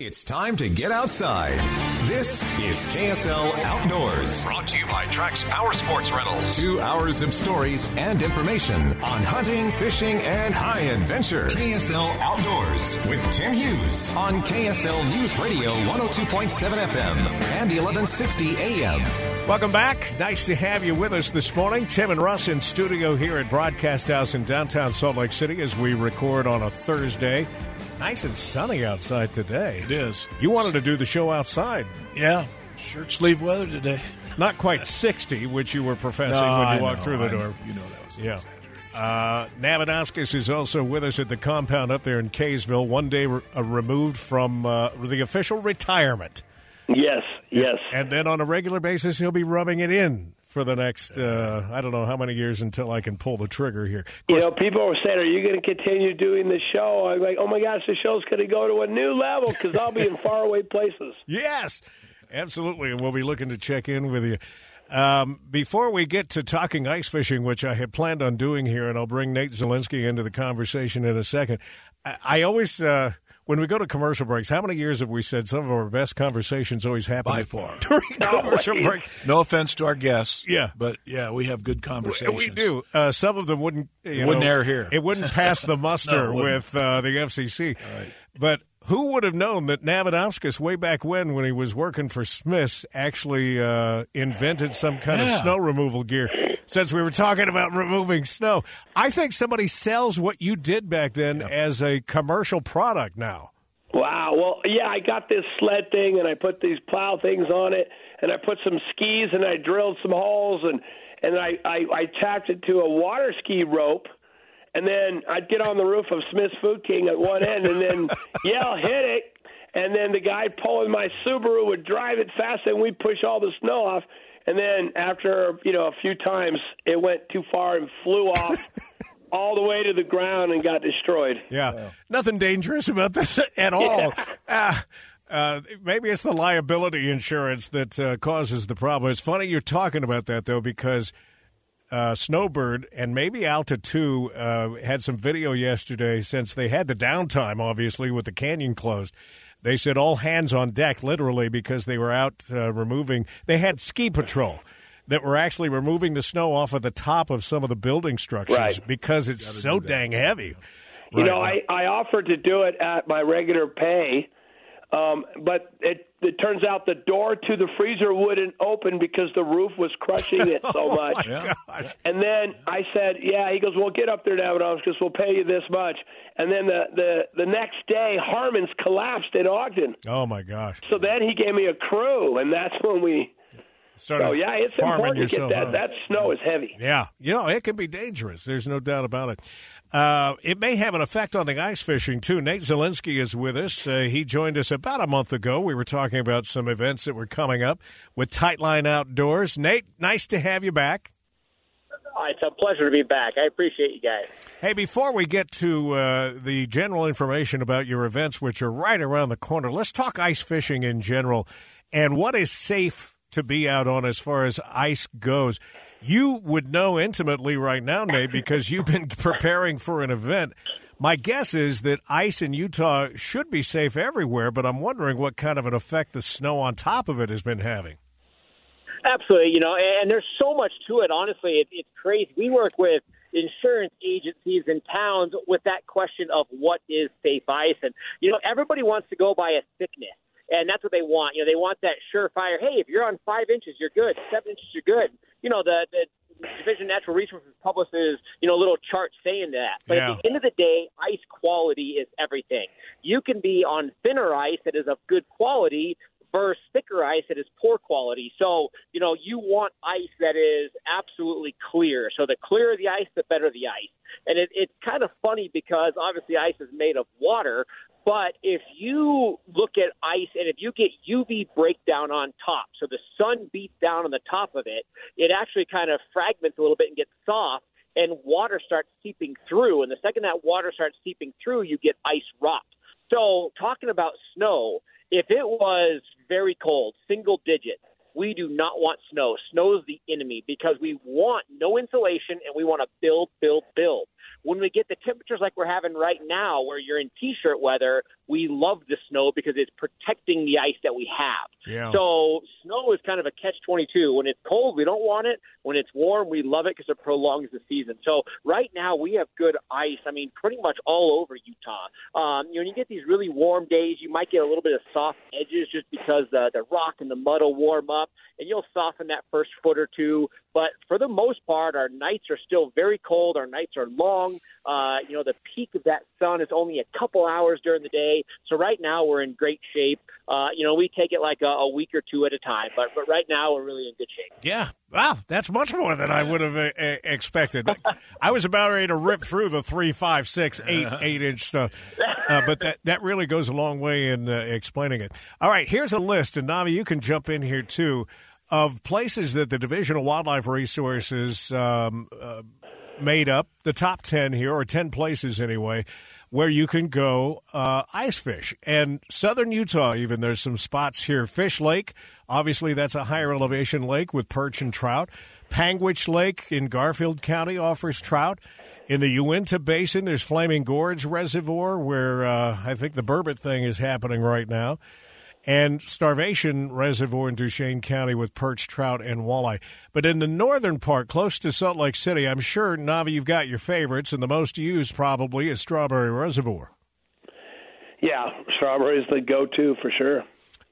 It's time to get outside. This is KSL Outdoors. Brought to you by Trax Power Sports Rentals. Two hours of stories and information on hunting, fishing, and high adventure. KSL Outdoors with Tim Hughes on KSL News Radio 102.7 FM and 1160 AM. Welcome back. Nice to have you with us this morning. Tim and Russ in studio here at Broadcast House in downtown Salt Lake City as we record on a Thursday. Nice and sunny outside today. It is. You wanted to do the show outside. Yeah. Shirt sleeve weather today. Not quite 60, which you were professing No, when you I walked know, through the I door. know. You know that was Yeah. Uh, Navadowskis is also with us at the compound up there in Kaysville, one day re- uh, removed from uh, the official retirement. Yes, yes. And then on a regular basis, he'll be rubbing it in for the next, uh, I don't know how many years until I can pull the trigger here. Of You know, people were saying, "Are you going to continue doing the show?" I'm like, "Oh my gosh, the show's going to go to a new level because I'll be in faraway places." Yes, absolutely. And we'll be looking to check in with you. Um, before we get to talking ice fishing, which I had planned on doing here, and I'll bring Nate Zielinski into the conversation in a second, I, I always. Uh, when we go to commercial breaks, how many years have we said some of our best conversations always happen By far. during commercial Always. break? No offense to our guests. Yeah. But yeah, we have good conversations. We do. Uh, some of them wouldn't. You Wouldn't know, air here. It wouldn't pass the muster No, wouldn't. with uh, the FCC. Right. But who would have known that Navadowskis, way back when, when he was working for Smiths, actually uh, invented some kind of snow removal gear? Since we were talking about removing snow, I think somebody sells what you did back then as a commercial product now. Wow. Well, yeah, I got this sled thing, and I put these plow things on it, and I put some skis, and I drilled some holes, and and I I, I tapped it to a water ski rope. And then I'd get on the roof of Smith's Food King at one end and then yell, hit it. And then the guy pulling my Subaru would drive it fast and we'd push all the snow off. And then after, you know, a few times, it went too far and flew off all the way to the ground and got destroyed. Yeah, nothing dangerous about this at all. Ah, uh, maybe it's the liability insurance that uh, causes the problem. It's funny you're talking about that though, because uh, Snowbird and maybe Alta too uh, had some video yesterday since they had the downtime, obviously with the canyon closed. They said all hands on deck, literally, because they were out uh, removing. They had ski patrol. That were actually removing the snow off of the top of some of the building structures Right. because it's so dang heavy. You know, Right. I, I offered to do it at my regular pay, um, but it, it turns out the door to the freezer wouldn't open because the roof was crushing it so much. Gosh. And then I said, "Yeah." He goes, "Well, get up there, Davidoff, because we'll pay you this much." And then the the the next day, Harmon's collapsed in Ogden. Oh my gosh! So then he gave me a crew, and that's when we. Started So yeah, it's important to get that. out. That snow is heavy. Yeah, you know it can be dangerous. There's no doubt about it. Uh, it may have an effect on the ice fishing too. Nate Zielinski is with us. Uh, he joined us about a month ago. We were talking about some events that were coming up with Tightline Outdoors. Nate, nice to have you back. Oh, it's a pleasure to be back. I appreciate you guys. Hey, before we get to uh, the general information about your events, which are right around the corner, let's talk ice fishing in general and what is safe to be out on as far as ice goes. You would know intimately right now, Nate, because you've been preparing for an event. My guess is that ice in Utah should be safe everywhere, but I'm wondering what kind of an effect the snow on top of it has been having. Absolutely, you know, and there's so much to it. Honestly, it, it's crazy. We work with insurance agencies and towns with that question of what is safe ice, and you know, everybody wants to go by a thickness. And that's what they want. You know, they want that surefire. Hey, if you're on five inches, you're good. Seven inches, you're good. You know, the the Division of Natural Resources publishes, you know, a little chart saying that. But Yeah. at the end of the day, ice quality is everything. You can be on thinner ice that is of good quality versus thicker ice that is poor quality. So, you know, you want ice that is absolutely clear. So the clearer the ice, the better the ice. And it, it's kind of funny because obviously ice is made of water, but if you look at ice, and if you get UV breakdown on top, so the sun beats down on the top of it, it actually kind of fragments a little bit and gets soft, and water starts seeping through. And the second that water starts seeping through, you get ice rot. So, talking about snow, if it was very cold, single digit, we do not want snow. Snow is the enemy because we want no insulation and we want to build, build, build. When we get the temperatures like we're having right now, where you're in t-shirt weather, we love the snow because it's protecting the ice that we have. Yeah. So snow is kind of a catch-22. When it's cold, we don't want it. When it's warm, we love it because it prolongs the season. So right now we have good ice. I mean, pretty much all over Utah. Um, you know, when you get these really warm days, you might get a little bit of soft edges just because the the rock and the mud will warm up, and you'll soften that first foot or two. But for the most part, our nights are still very cold. Our nights are long. Uh, you know, the peak of that sun is only a couple hours during the day. So right now we're in great shape. Uh, you know, we take it like a, a week or two at a time, but but right now we're really in good shape. Yeah. Wow, that's much more than I would have uh, uh, expected. I was about ready to rip through the three, five, six, eight, eight inch stuff, uh, but that that really goes a long way in uh, explaining it. All right, here's a list, and Navi, you can jump in here too, of places that the Division of Wildlife Resources um, uh, made up the top ten here, or ten places anyway, where you can go uh, ice fish. And southern Utah, even there's some spots here. Fish Lake, obviously that's a higher elevation lake with perch and trout. Panguitch Lake in Garfield County offers trout. In the Uinta Basin, there's Flaming Gorge Reservoir, where uh, I think the burbot thing is happening right now, and Starvation Reservoir in Duchesne County with perch, trout, and walleye. But in the northern part, close to Salt Lake City, I'm sure, Navi, you've got your favorites, and the most used probably is Strawberry Reservoir. Yeah, strawberry is the go-to for sure.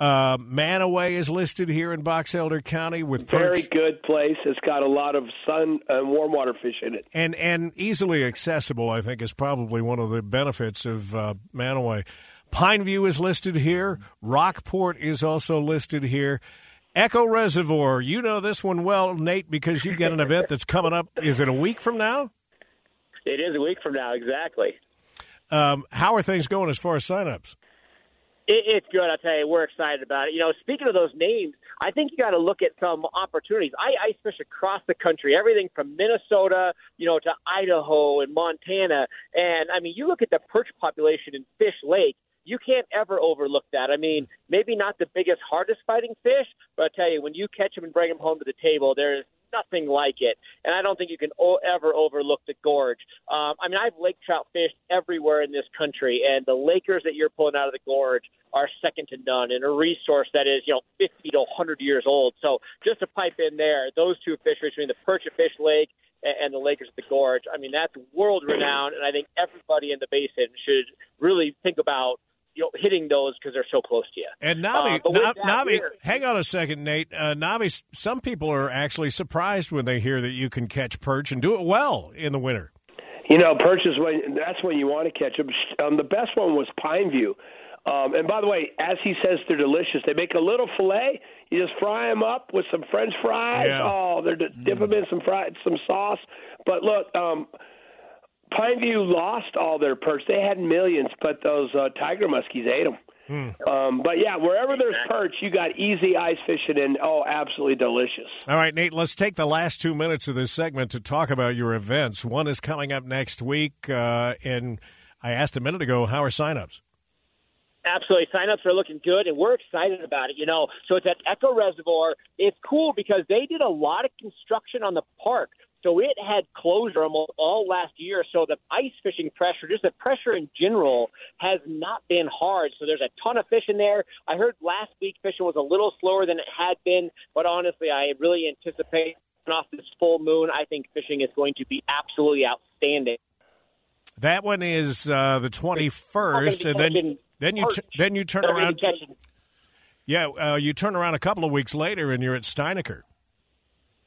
Uh, Mantua is listed here in Box Elder County with Very perch good place. It's got a lot of sun and warm water fish in it. and and easily accessible. I think is probably one of the benefits of uh, Mantua. Pineview is listed here. Rockport is also listed here. Echo Reservoir, you know this one well, Nate, because you've got an event that's coming up. Is it a week from now? It is a week from now, exactly. Um, how are things going as far as signups? It, it's good. I'll tell you, we're excited about it. You know, speaking of those names, I think you got to look at some opportunities. I ice fish across the country, everything from Minnesota, you know, to Idaho and Montana. And I mean, you look at the perch population in Fish Lake. You can't ever overlook that. I mean, maybe not the biggest, hardest fighting fish, but I tell you, when you catch them and bring them home to the table, there is nothing like it. And I don't think you can o- ever overlook the gorge. Um, I mean, I've lake trout fished everywhere in this country, and the Lakers that you're pulling out of the gorge are second to none, and a resource that is, you know, 50 to 100 years old. So just to pipe in there, those two fisheries between the Perch Fish Lake and, and the Lakers at the gorge, I mean, that's world renowned, and I think everybody in the basin should really think about hitting those because they're so close to you. And Navi, Uh, Na- Navi, here- hang on a second, Nate. Uh, Navi, some people are actually surprised when they hear that you can catch perch and do it well in the winter. You know, perch is when that's when you want to catch them. Um, the best one was Pine View. Um, and by the way, as he says, they're delicious. They make a little fillet. You just fry them up with some French fries. Yeah. Oh, they're dip them in some fried some sauce. But look, um, Pineview lost all their perch. They had millions, but those uh, tiger muskies ate them. Um, but yeah, wherever there's perch, you got easy ice fishing, and oh, absolutely delicious. All right, Nate, let's take the last two minutes of this segment to talk about your events. One is coming up next week, uh, and I asked a minute ago, how are signups? Absolutely. Signups are looking good, and we're excited about it. You know, so it's at Echo Reservoir. It's cool because they did a lot of construction on the park. So it had closure almost all last year. So the ice fishing pressure, just the pressure in general, has not been hard. So there's a ton of fish in there. I heard last week fishing was a little slower than it had been, but honestly, I really anticipate off this full moon. I think fishing is going to be absolutely outstanding. That one is uh, the twenty first, and then then you t- then you turn around. Yeah, uh, you turn around a couple of weeks later, and you're at Steinaker.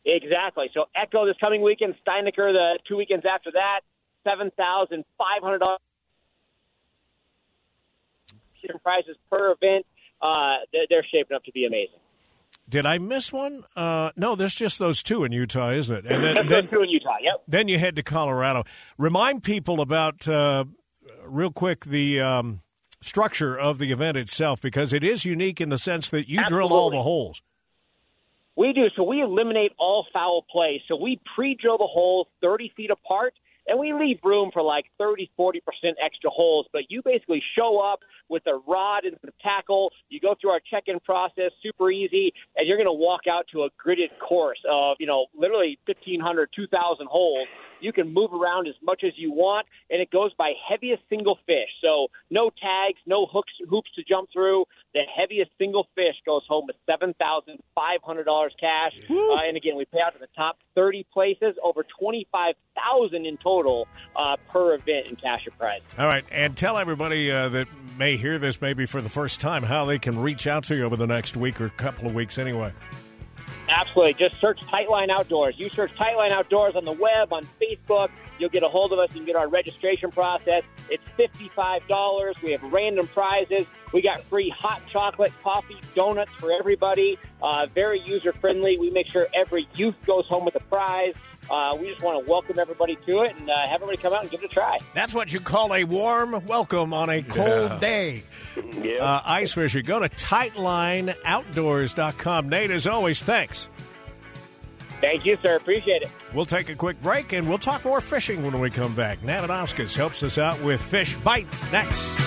Exactly. So Echo this coming weekend, Steinaker the two weekends after that, seven thousand five hundred dollars prices per event. Uh, they're, shaping up to be amazing. Did I miss one? Uh, no, there's just those two in Utah, isn't it? And then, then, true in Utah. Yep. then you head to Colorado. Remind people about uh, real quick the um, structure of the event itself because it is unique in the sense that you drill all the holes. We do. So we eliminate all foul play. So we pre-drill the holes 30 feet apart, and we leave room for like 30, 40% extra holes. But you basically show up with a rod and tackle. You go through our check-in process, super easy, and you're going to walk out to a gridded course of, you know, literally 1,500, 2,000 holes. You can move around as much as you want, and it goes by heaviest single fish. So no tags, no hooks, hoops to jump through. The heaviest single fish goes home with seven thousand five hundred dollars cash. Uh, and again, we pay out to the top thirty places, over twenty five thousand in total uh, per event in cash or prize. All right, and tell everybody uh, that may hear this maybe for the first time how they can reach out to you over the next week or couple of weeks anyway. Absolutely. Just search Tightline Outdoors. You search Tightline Outdoors on the web, on Facebook. You'll get a hold of us. You can get our registration process. It's $55. We have random prizes. We got free hot chocolate, coffee, donuts for everybody. Uh, very user friendly. We make sure every youth goes home with a prize. Uh, we just want to welcome everybody to it and uh, have everybody come out and give it a try. That's what you call a warm welcome on a cold day. Yeah. Uh, ice fishing. Go to tightlineoutdoors.com. Nate, as always, thanks. Thank you, sir. Appreciate it. We'll take a quick break and we'll talk more fishing when we come back. Navadowskis helps us out with Fish Bites next.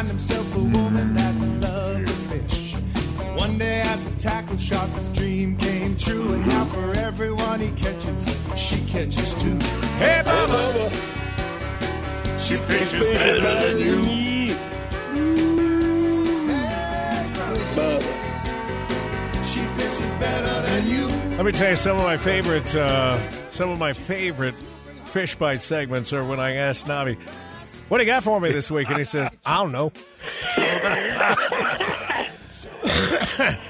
Find himself a woman that loved to fish. One day at the tackle shop, his dream came true, and now for everyone he catches, she catches too. Hey, Bubba, she fishes better than you. Bubba, she fishes better than you. Let me tell you some of my favorite uh, some of my favorite fish bite segments are when I ask Navi, "What do you got for me this week?" and he says, "I don't know."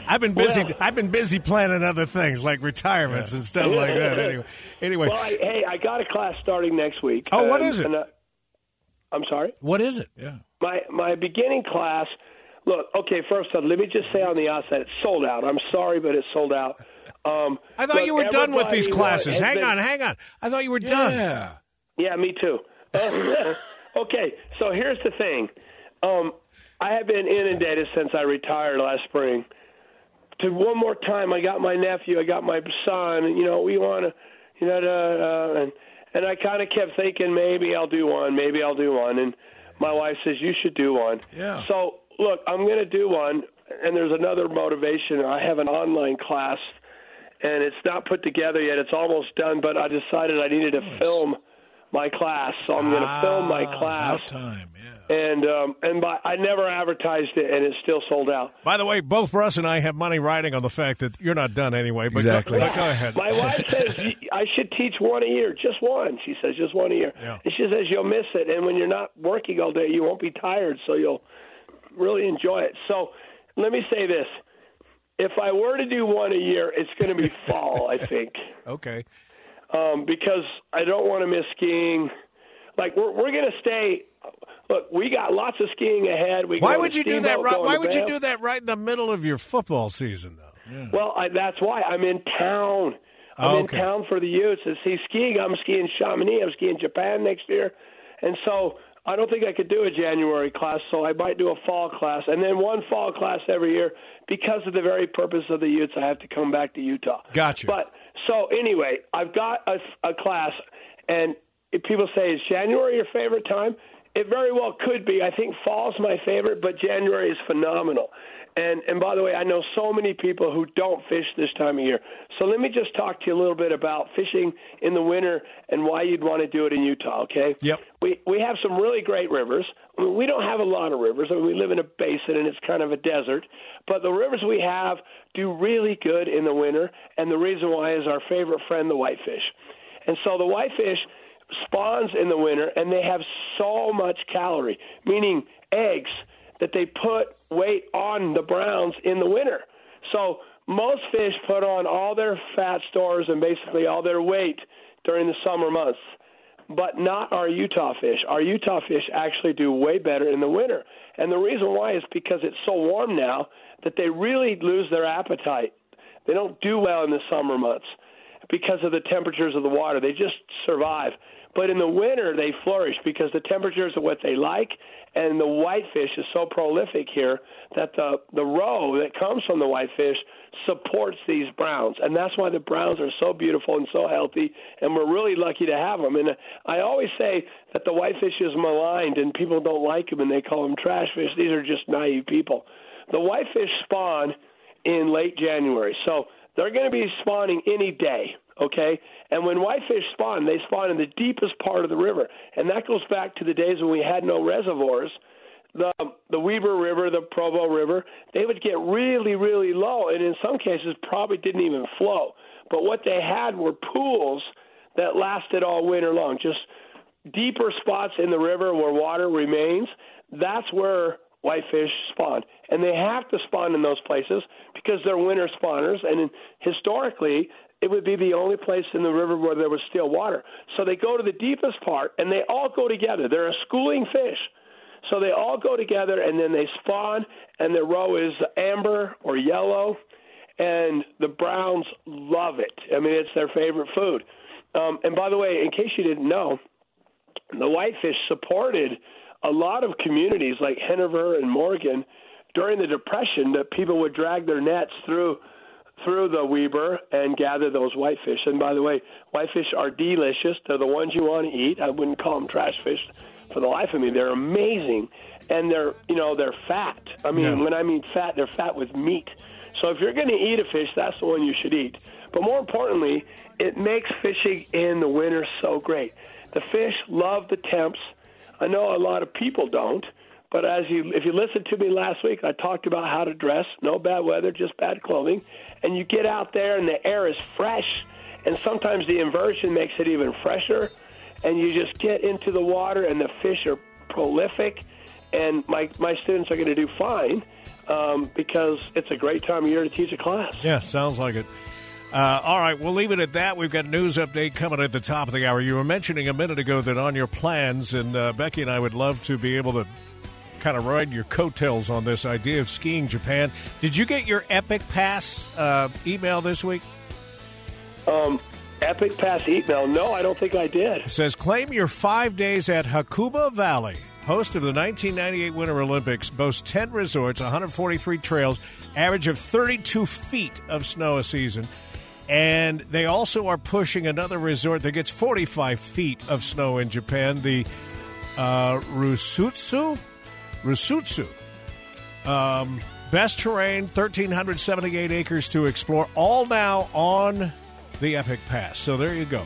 I've been busy. Well- I've been busy planning other things like retirements and stuff like that. Anyway, anyway, well, I, hey, I got a class starting next week. Oh, what Um, is it? and I- I'm sorry. what is it? Yeah. My my beginning class. Look, okay. First off, let me just say on the outset, it's sold out. I'm sorry, but it's sold out. Um, I thought look, you were done with these uh, classes. Hang been- on, hang on. I thought you were done. Yeah. Yeah, me too. okay, so here's the thing. Um, I have been inundated since I retired last spring. To one more time, I got my nephew, I got my son. You know, we want to, you know, uh, uh, and and I kind of kept thinking maybe I'll do one, maybe I'll do one, and my wife says you should do one. Yeah. So look, I'm going to do one, and there's another motivation. I have an online class, and it's not put together yet. It's almost done, but I decided I needed to film my class, so I'm going to film my Ah, class. About time, yeah. And um, and by, I never advertised it, and it's still sold out. By the way, both Russ and I have money riding on the fact that you're not done anyway. But Exactly. Go, go ahead. My wife says y- I should teach one a year, just one. She says just one a year, Yeah. and she says you'll miss it, and when you're not working all day, you won't be tired, so you'll really enjoy it. So let me say this: if I were to do one a year, it's going to be fall, I think. Okay. Um, because I don't want to miss skiing. Like we're we're going to stay. Look, we got lots of skiing ahead. We Why would you do that? Right, why to would you do that right in the middle of your football season, though? Well, I, that's why I'm in town. I'm Oh, in town for the Utes to see skiing. I'm skiing Chamonix. I'm skiing Japan next year, and so I don't think I could do a January class. So I might do a fall class, and then one fall class every year because of the very purpose of the Utes. I have to come back to Utah. Gotcha. But so anyway, I've got a, a class, and people say, "Is January your favorite time?" It very well could be. I think fall's my favorite, but January is phenomenal. And and by the way, I know so many people who don't fish this time of year. So let me just talk to you a little bit about fishing in the winter and why you'd want to do it in Utah. Okay? Yep. We we have some really great rivers. I mean, we don't have a lot of rivers. I mean, we live in a basin and it's kind of a desert. But the rivers we have do really good in the winter, and the reason why is our favorite friend, the whitefish. And so the whitefish spawns in the winter, and they have so much calorie, meaning eggs that they put weight on the browns in the winter. So most fish put on all their fat stores and basically all their weight during the summer months, but not our Utah fish. Our Utah fish actually do way better in the winter. And the reason why is because it's so warm now that they really lose their appetite. They don't do well in the summer months because of the temperatures of the water. They just survive. But in the winter, they flourish because the temperatures are what they like, and the whitefish is so prolific here that the the roe that comes from the whitefish supports these browns, and that's why the browns are so beautiful and so healthy, and we're really lucky to have them. And uh, I always say that the whitefish is maligned, and people don't like them, and they call them trash fish. These are just naive people. The whitefish spawn in late January, so they're going to be spawning any day okay? And when whitefish spawn, they spawn in the deepest part of the river, and that goes back to the days when we had no reservoirs. The the Weber River, the Provo River, they would get really, really low, and in some cases probably didn't even flow. But what they had were pools that lasted all winter long, just deeper spots in the river where water remains. That's where whitefish spawn, and they have to spawn in those places because they're winter spawners. And historically, it would be the only place in the river where there was still water. So they go to the deepest part, and they all go together. They're a schooling fish. So they all go together, and then they spawn, and the roe is amber or yellow, and the browns love it. I mean, it's their favorite food. Um, and by the way, in case you didn't know, the whitefish supported a lot of communities like Hanover and Morgan during the Depression that people would drag their nets through – through the Weber and gather those whitefish. And by the way, whitefish are delicious. They're the ones you want to eat. I wouldn't call them trash fish for the life of me. They're amazing, and they're you know they're fat. I mean, Yeah. when I mean fat, they're fat with meat. So if you're going to eat a fish, that's the one you should eat. But more importantly, it makes fishing in the winter so great. The fish love the temps. I know a lot of people don't. But as you, if you listened to me last week, I talked about how to dress. No bad weather, just bad clothing. And you get out there, and the air is fresh. And sometimes the inversion makes it even fresher. And you just get into the water, and the fish are prolific. And my my students are going to do fine um, because it's a great time of year to teach a class. Yeah, sounds like it. Uh, all right, we'll leave it at that. We've got news update coming at the top of the hour. You were mentioning a minute ago that on your plans, and uh, Becky and I would love to be able to kind of ride your coattails on this idea of skiing Japan. Did you get your Epic Pass uh, email this week? Um, Epic Pass email? No, I don't think I did. It says claim your five days at Hakuba Valley. Host of the 1998 Winter Olympics, boasts 10 resorts, 143 trails, average of 32 feet of snow a season. And they also are pushing another resort that gets 45 feet of snow in Japan, the uh, Rusutsu. Rusutsu. Um, best terrain, 1,378 acres to explore, all now on the Epic Pass. So there you go.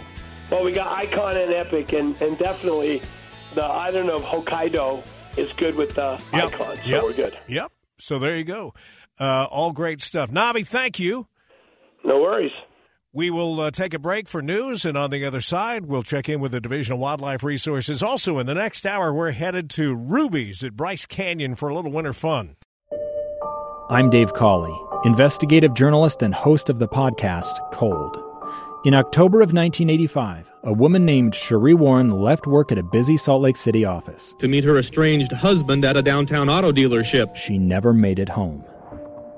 Well, we got Icon and Epic, and, and definitely the island of Hokkaido is good with the Icon, so Yep. we're good. Yep. So there you go. Uh, all great stuff. Navi, thank you. No worries. We will uh, take a break for news, and on the other side, we'll check in with the Division of Wildlife Resources. Also, in the next hour, we're headed to Ruby's at Bryce Canyon for a little winter fun. I'm Dave Cawley, investigative journalist and host of the podcast Cold. In October of 1985, a woman named Cherie Warren left work at a busy Salt Lake City office. to meet her estranged husband at a downtown auto dealership. She never made it home.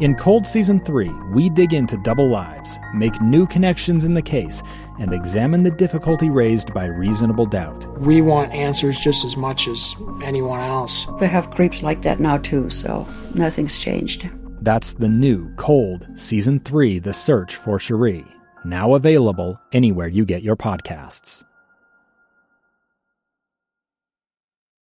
In Cold Season 3, we dig into double lives, make new connections in the case, and examine the difficulty raised by reasonable doubt. We want answers just as much as anyone else. They have creeps like that now, too, so nothing's changed. That's the new Cold Season 3 The Search for Cherie, now available anywhere you get your podcasts.